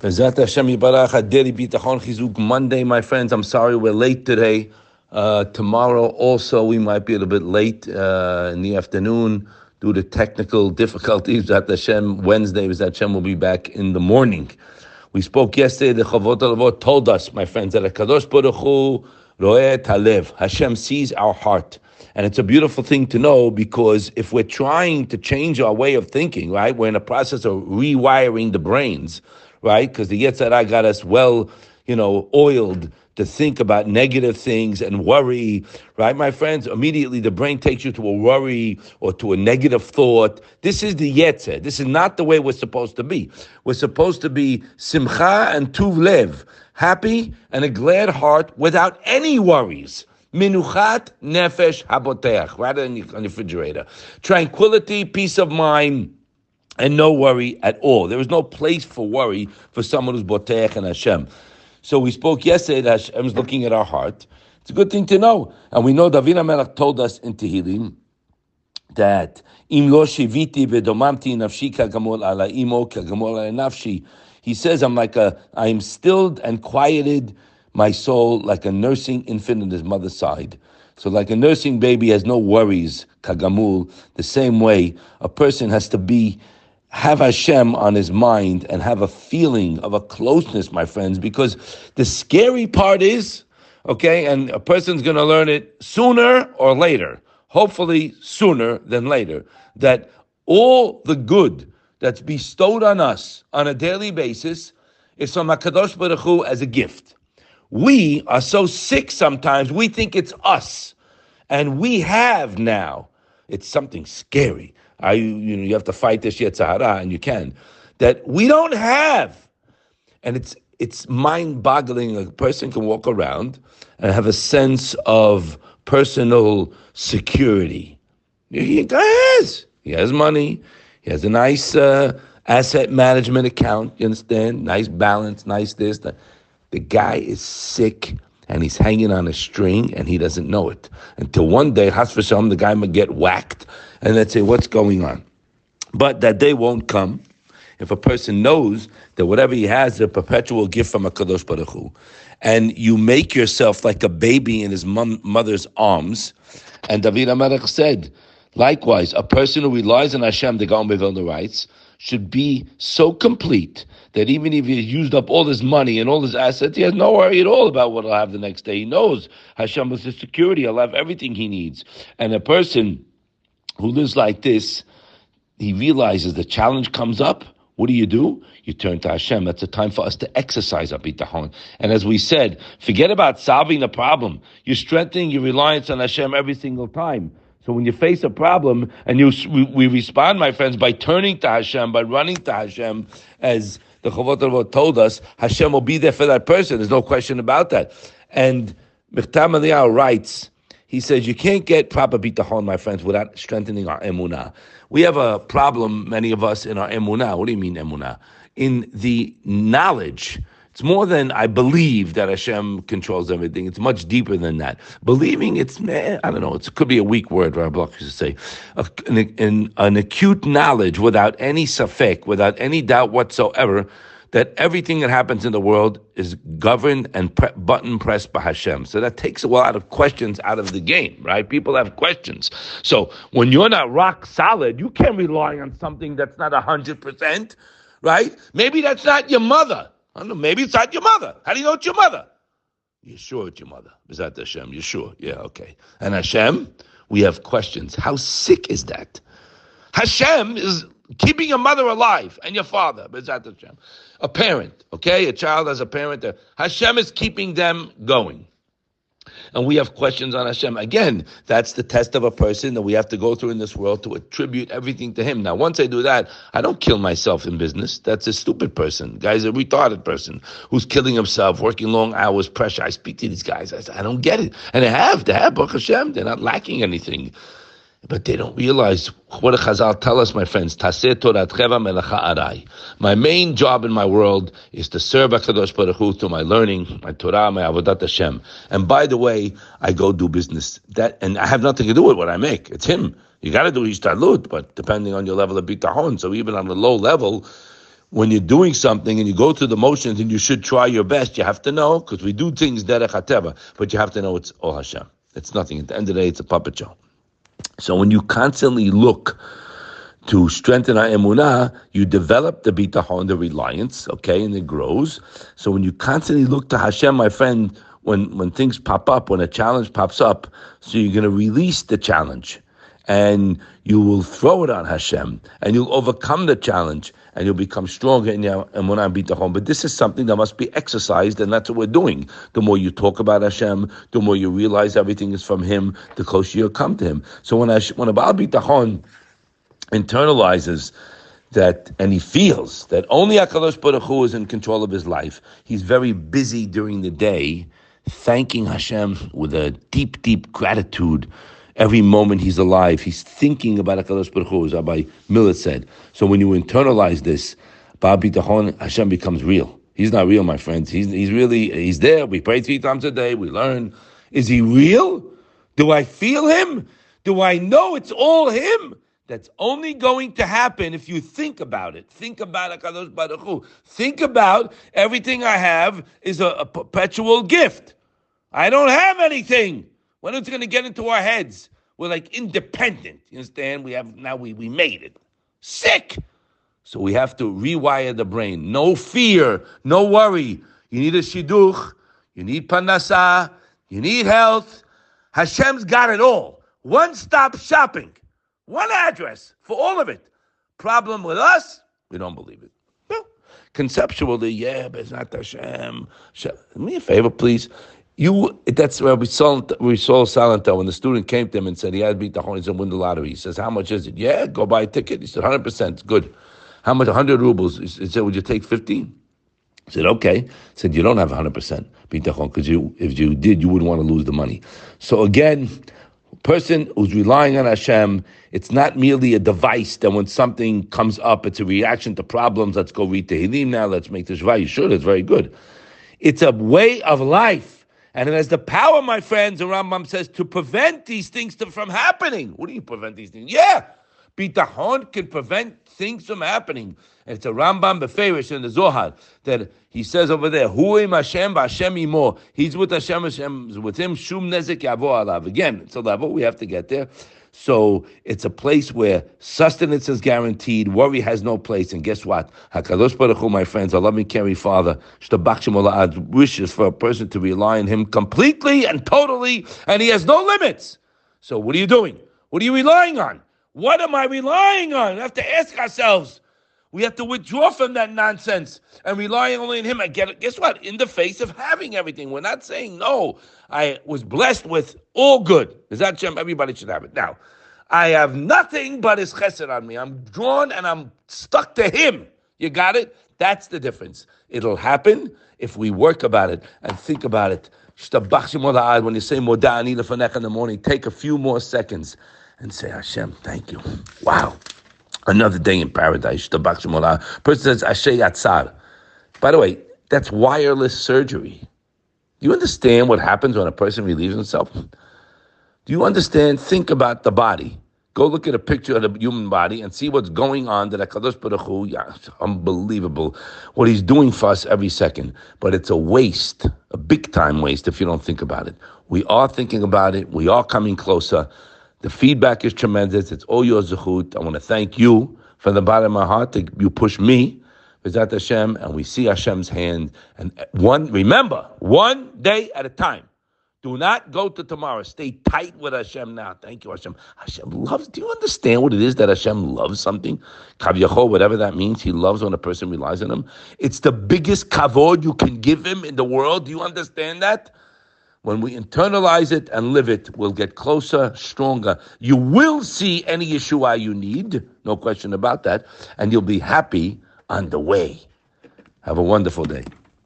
Bezat Monday, my friends. I'm sorry we're late today. Uh, tomorrow also we might be a little bit late uh, in the afternoon due to technical difficulties. That Hashem Wednesday that Hashem will be back in the morning. We spoke yesterday. The Chovot HaLevavot told us, my friends, that Kadosh Baruch Hu Roeh Talev. Hashem sees our heart. And it's a beautiful thing to know because if we're trying to change our way of thinking, right, we're in a process of rewiring the brains right? Because the Yetzer Hara got us well, you know, oiled to think about negative things and worry, right, my friends? Immediately the brain takes you to a worry or to a negative thought. This is the Yetzer. This is not the way we're supposed to be. We're supposed to be simcha and tuv lev, happy and a glad heart without any worries. Minuchat nefesh haboteach, rather than the refrigerator. Tranquility, peace of mind and no worry at all. There is no place for worry for someone who's Botech and Hashem. So we spoke yesterday that Hashem is looking at our heart. It's a good thing to know. And we know David HaMelech told us in Tehillim that Im lo shiviti v'domamti nafshi kagamol ala imo kagamol ala nafshi. He says, I'm like a, I am stilled and quieted my soul like a nursing infant in his mother's side. So, like a nursing baby has no worries, kagamul, the same way a person has to be have Hashem on his mind and have a feeling of a closeness, my friends, because the scary part is, okay, and a person's going to learn it sooner or later, hopefully sooner than later, that all the good that's bestowed on us on a daily basis is from HaKadosh Baruch Hu as a gift. We are so sick sometimes, we think it's us. And we have now, it's something scary I, you know, you have to fight this Yetzer Hara, and you can. That we don't have, and it's it's mind-boggling. A person can walk around and have a sense of personal security. He has. He has money. He has a nice uh, asset management account. You understand? Nice balance. Nice this. That. The guy is sick and he's hanging on a string and he doesn't know it. Until one day, Has the guy might get whacked and let's say, what's going on? But that day won't come if a person knows that whatever he has is a perpetual gift from a Kadosh Baruch Hu, and you make yourself like a baby in his mom, mother's arms. And David HaMelech said, likewise, a person who relies on Hashem, the Gaon Vilna writes, should be so complete that even if he used up all his money and all his assets, he has no worry at all about what he'll have the next day. He knows Hashem is his security. He'll have everything he needs. And a person who lives like this, he realizes the challenge comes up. What do you do? You turn to Hashem. That's a time for us to exercise our bitachon. And as we said, forget about solving the problem. You're strengthening your reliance on Hashem every single time. So when you face a problem and you, we, respond, my friends, by turning to Hashem, by running to Hashem, as the Chovot told us, Hashem will be there for that person. There's no question about that. And Michtav MeEliyahu writes, he says you can't get proper bitachon, my friends, without strengthening our emunah. We have a problem, many of us, in our emunah. What do you mean emunah? In the knowledge. It's more than I believe that Hashem controls everything. It's much deeper than that. Believing, it's I don't know. it could be a weak word. Rabbi Bloch used to say, an, an, an acute knowledge without any safek, without any doubt whatsoever, that everything that happens in the world is governed and pre- button pressed by Hashem. So that takes a lot of questions out of the game, right? People have questions. So when you're not rock solid, you can't rely on something that's not 100%, right? Maybe that's not your mother. I don't know, maybe it's not your mother. How do you know it's your mother? You're sure it's your mother. Is that Hashem? You're sure? Yeah, okay. And Hashem, we have questions. How sick is that? Hashem is keeping your mother alive and your father, Bezat Hashem. A parent, okay? A child has a parent. Uh, Hashem is keeping them going. And we have questions on Hashem. Again, that's the test of a person that we have to go through in this world to attribute everything to Him. Now, once I do that, I don't kill myself in business. That's a stupid person. Guy's a retarded person who's killing himself, working long hours, pressure. I speak to these guys. I I don't get it. And they have, they have, Baruch Hashem. They're not lacking anything. But they don't realize what the Chazal tell us, my friends. My main job in my world is to serve HaKadosh Baruch Hu through my learning, my Torah, my Avodat Hashem. And by the way, I go do business. That And I have nothing to do with what I make. It's Him. You got to do hishtadlut, but depending on your level of bitachon. So even on the low level, when you're doing something and you go through the motions and you should try your best, you have to know, because we do things derech but you have to know it's all Hashem. It's nothing. At the end of the day, it's a puppet show. So when you constantly look to strengthen our emunah, you develop the bitachon, the reliance, okay, and it grows. So when you constantly look to Hashem, my friend, when when things pop up, when a challenge pops up, so you're going to release the challenge and you will throw it on Hashem, and you'll overcome the challenge, and you'll become stronger in your emunah bitachon. But this is something that must be exercised, and that's what we're doing. The more you talk about Hashem, the more you realize everything is from Him, the closer you come to Him. So when Hashem, when a Baal bitachon internalizes that, and he feels that only Hakadosh Baruch Hu is in control of his life, he's very busy during the day, thanking Hashem with a deep, deep gratitude every moment he's alive. He's thinking about HaKadosh Baruch Hu, as Rabbi Miller said. So when you internalize this, Baal Bitachon, Hashem becomes real. He's not real, my friends. He's, he's really, he's there. We pray three times a day. We learn. Is he real? Do I feel him? Do I know it's all him? That's only going to happen if you think about it. Think about HaKadosh Baruch Hu. Think about everything I have is a, a perpetual gift. I don't have anything. When it's going to get into our heads, we're like independent. You understand? We have now we we made it. Sick. So we have to rewire the brain. No fear, no worry. You need a shidduch, you need parnassah, you need health. Hashem's got it all. One stop shopping, one address for all of it. Problem with us, we don't believe it. Well, conceptually, yeah, but it's not Hashem. Do me a favor, please. You that's where we saw we saw Salanter when the student came to him and said he had beat the Hornets and win the lottery. He says, How much is it? Yeah, go buy a ticket. He said, hundred percent, good. How much? hundred rubles. He said, Would you take fifteen? He said, Okay. He said, You don't have hundred percent bitachon, because you if you did, you wouldn't want to lose the money. So again, person who's relying on Hashem, it's not merely a device that when something comes up, it's a reaction to problems. Let's go read Tehillim now, let's make the this You should. It's very good. It's a way of life. And it has the power, my friends, the Rambam says, to prevent these things to, from happening. What do you prevent these things? Yeah, bitachon can prevent things from happening. And it's a Rambam Beferish in the Zohar that he says over there, Huim Hashem Hashem imo. He's with Hashem, Hashem is with him. Shum nezek yavo alav. Again, it's a level we have to get there. So it's a place where sustenance is guaranteed, worry has no place. And guess what? Hakadosh Baruch Hu, my friends, our loving, caring Father, wishes for a person to rely on Him completely and totally, and He has no limits. So what are you doing? What are you relying on? What am I relying on? We have to ask ourselves. We have to withdraw from that nonsense and rely only on Him. And get, it. guess what? In the face of having everything, we're not saying no. I was blessed with all good. Is that Shem? Everybody should have it. Now, I have nothing but His chesed on me. I'm drawn and I'm stuck to Him. You got it? That's the difference. It'll happen if we work about it and think about it. When you say Modeh Ani in the morning, take a few more seconds and say, Hashem, thank you. Wow. Another day in paradise. The person says, Asher Yatzar. By the way, that's wireless surgery. Do you understand what happens when a person relieves himself? Do you understand? Think about the body. Go look at a picture of the human body and see what's going on. That Hakadosh Baruch Hu, yeah, unbelievable what He's doing for us every second. But it's a waste, a big time waste if you don't think about it. We are thinking about it. We are coming closer. The feedback is tremendous. It's all your zechut. I want to thank you from the bottom of my heart that you push me, Bezat Hashem, and we see Hashem's hand. And one, remember, one day at a time. Do not go to tomorrow. Stay tight with Hashem now. Thank you, Hashem. Hashem loves. Do you understand what it is that Hashem loves something? Kaviyachol, whatever that means, He loves when a person relies on Him. It's the biggest kavod you can give Him in the world. Do you understand that? When we internalize it and live it, we'll get closer, stronger. You will see any Yeshua you need, no question about that, and you'll be happy on the way. Have a wonderful day.